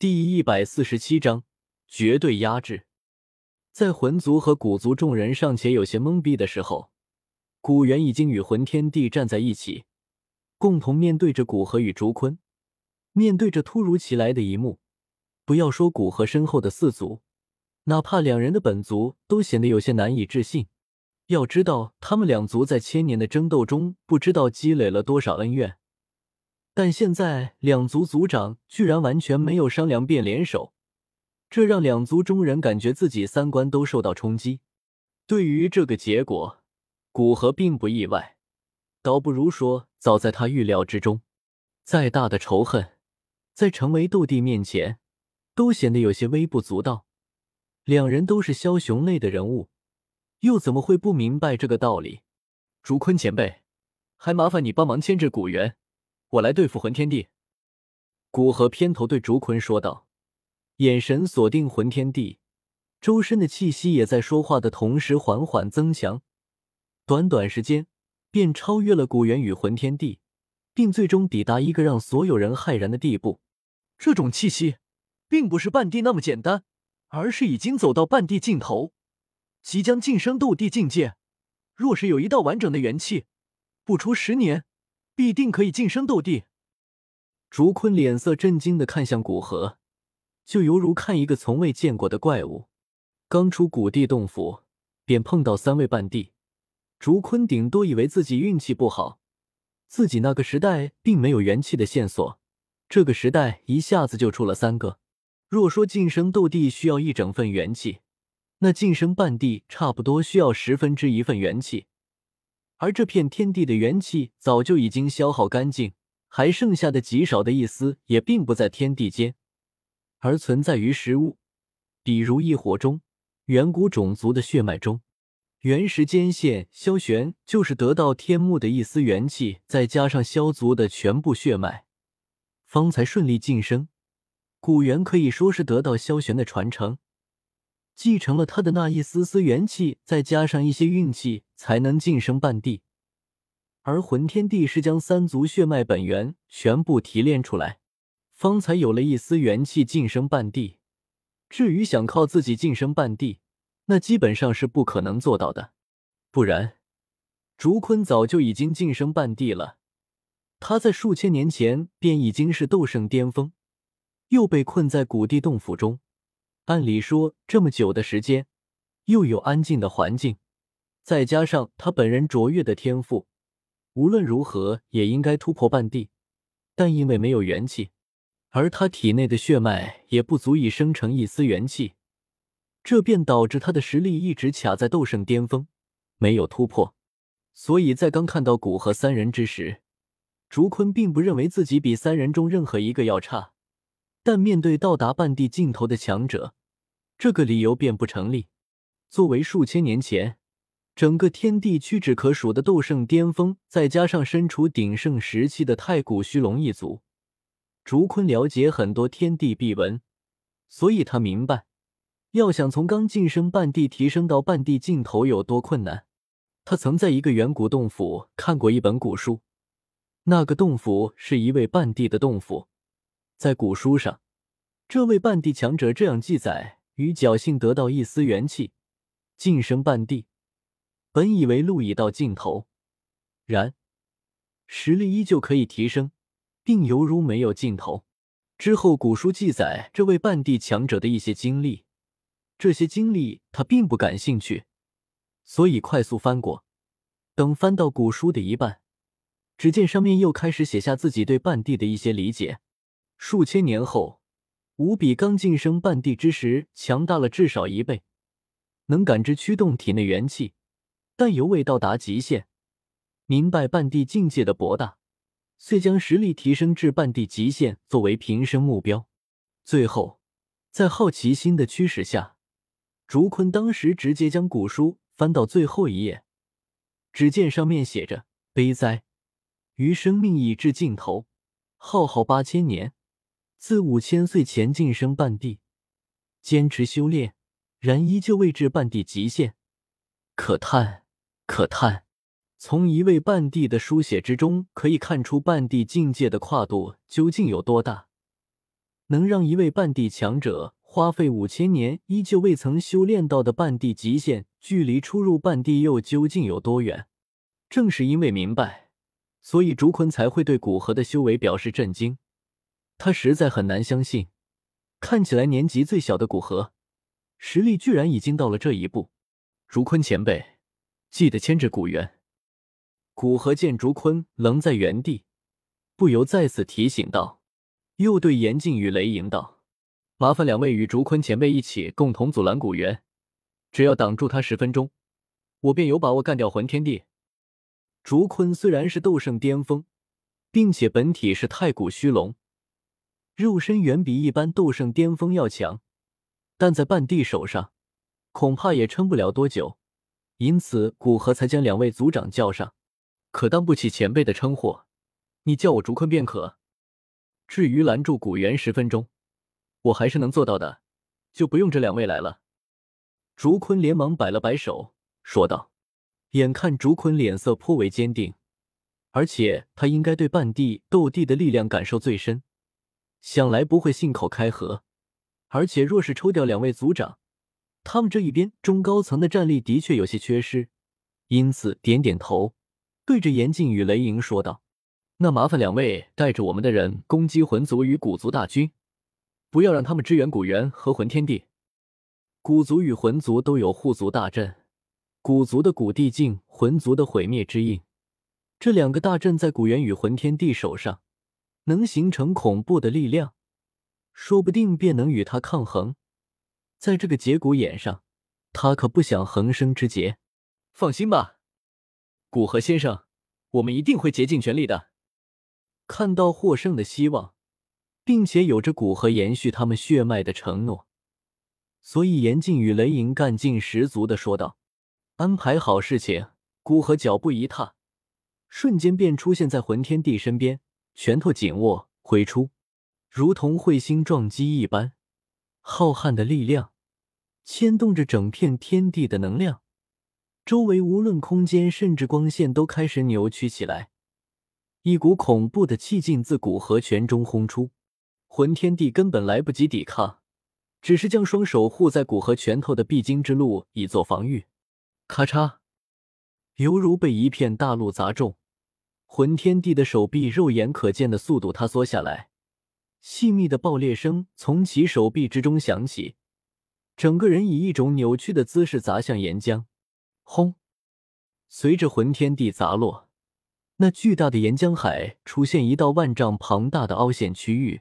第一百四十七章绝对压制。在魂族和古族众人尚且有些懵逼的时候，古元已经与魂天帝站在一起，共同面对着古河与竹坤。面对着突如其来的一幕，不要说古河身后的四族，哪怕两人的本族都显得有些难以置信。要知道，他们两族在千年的争斗中，不知道积累了多少恩怨。但现在两族族长居然完全没有商量便联手，这让两族中人感觉自己三观都受到冲击。对于这个结果，古河并不意外，倒不如说早在他预料之中。再大的仇恨，在成为斗帝面前，都显得有些微不足道。两人都是枭雄类的人物，又怎么会不明白这个道理？竹坤前辈，还麻烦你帮忙牵制古元。我来对付魂天帝。古河偏头对竹坤说道，眼神锁定魂天帝，周身的气息也在说话的同时缓缓增强，短短时间便超越了古元与魂天帝，并最终抵达一个让所有人骇然的地步。这种气息，并不是半地那么简单，而是已经走到半地尽头，即将晋升斗帝境界。若是有一道完整的元气，不出十年。必定可以晋升斗帝。竹坤脸色震惊的看向古河，就犹如看一个从未见过的怪物。刚出古地洞府，便碰到三位半帝。竹坤顶多以为自己运气不好，自己那个时代并没有元气的线索，这个时代一下子就出了三个。若说晋升斗帝需要一整份元气，那晋升半帝差不多需要十分之一份元气。而这片天地的元气早就已经消耗干净，还剩下的极少的一丝也并不在天地间，而存在于食物，比如异火中、远古种族的血脉中。原时间线萧玄就是得到天幕的一丝元气，再加上萧族的全部血脉，方才顺利晋升。古元可以说是得到萧玄的传承。继承了他的那一丝丝元气，再加上一些运气，才能晋升半帝。而魂天帝是将三族血脉本源全部提炼出来，方才有了一丝元气晋升半帝。至于想靠自己晋升半帝，那基本上是不可能做到的。不然，竹坤早就已经晋升半帝了。他在数千年前便已经是斗圣巅峰，又被困在古地洞府中。按理说，这么久的时间，又有安静的环境，再加上他本人卓越的天赋，无论如何也应该突破半地。但因为没有元气，而他体内的血脉也不足以生成一丝元气，这便导致他的实力一直卡在斗圣巅峰，没有突破。所以在刚看到古河三人之时，竹坤并不认为自己比三人中任何一个要差，但面对到达半地尽头的强者。这个理由便不成立。作为数千年前整个天地屈指可数的斗圣巅峰，再加上身处鼎盛时期的太古虚龙一族，竹坤了解很多天地秘闻，所以他明白，要想从刚晋升半地提升到半地尽头有多困难。他曾在一个远古洞府看过一本古书，那个洞府是一位半地的洞府，在古书上，这位半地强者这样记载。与侥幸得到一丝元气，晋升半地。本以为路已到尽头，然实力依旧可以提升，并犹如没有尽头。之后古书记载这位半地强者的一些经历，这些经历他并不感兴趣，所以快速翻过。等翻到古书的一半，只见上面又开始写下自己对半地的一些理解。数千年后。无比刚晋升半地之时，强大了至少一倍，能感知驱动体内元气，但犹未到达极限。明白半地境界的博大，遂将实力提升至半地极限作为平生目标。最后，在好奇心的驱使下，竹坤当时直接将古书翻到最后一页，只见上面写着：“悲哉，余生命已至尽头，浩浩八千年。”自五千岁前晋升半地，坚持修炼，然依旧未至半地极限，可叹可叹。从一位半地的书写之中，可以看出半地境界的跨度究竟有多大。能让一位半地强者花费五千年依旧未曾修炼到的半地极限，距离出入半地又究竟有多远？正是因为明白，所以竹坤才会对古河的修为表示震惊。他实在很难相信，看起来年纪最小的古河，实力居然已经到了这一步。竹坤前辈，记得牵制古猿。古河见竹坤愣在原地，不由再次提醒道，又对严静与雷莹道：“麻烦两位与竹坤前辈一起共同阻拦古猿，只要挡住他十分钟，我便有把握干掉魂天帝。”竹坤虽然是斗圣巅峰，并且本体是太古虚龙，肉身远比一般斗圣巅峰要强，但在半帝手上。恐怕也撑不了多久，因此古河才将两位族长叫上。可当不起前辈的称呼，你叫我竹坤便可。至于拦住古猿十分钟，我还是能做到的，就不用这两位来了。竹坤连忙摆了摆手，说道：“眼看竹坤脸色颇为坚定，而且他应该对半地斗帝的力量感受最深，想来不会信口开河。而且若是抽掉两位族长，”他们这一边中高层的战力的确有些缺失，因此点点头，对着严禁与雷莹说道：“那麻烦两位带着我们的人攻击魂族与古族大军，不要让他们支援古猿和魂天帝。古族与魂族都有护族大阵，古族的古地境，魂族的毁灭之印，这两个大阵在古猿与魂天帝手上，能形成恐怖的力量，说不定便能与他抗衡。”在这个节骨眼上，他可不想横生枝节。放心吧，古河先生，我们一定会竭尽全力的。看到获胜的希望，并且有着古河延续他们血脉的承诺，所以严禁与雷莹干劲十足的说道：“安排好事情。”古河脚步一踏，瞬间便出现在魂天帝身边，拳头紧握，挥出，如同彗星撞击一般。浩瀚的力量牵动着整片天地的能量，周围无论空间甚至光线都开始扭曲起来，一股恐怖的气劲自古河拳中轰出。魂天帝根本来不及抵抗，只是将双手护在古河拳头的必经之路，以作防御。咔嚓，犹如被一片大陆砸中，魂天帝的手臂肉眼可见的速度塌缩下来。细密的爆裂声从其手臂之中响起，整个人以一种扭曲的姿势砸向岩浆。轰！随着魂天帝砸落，那巨大的岩浆海出现一道万丈庞大的凹陷区域，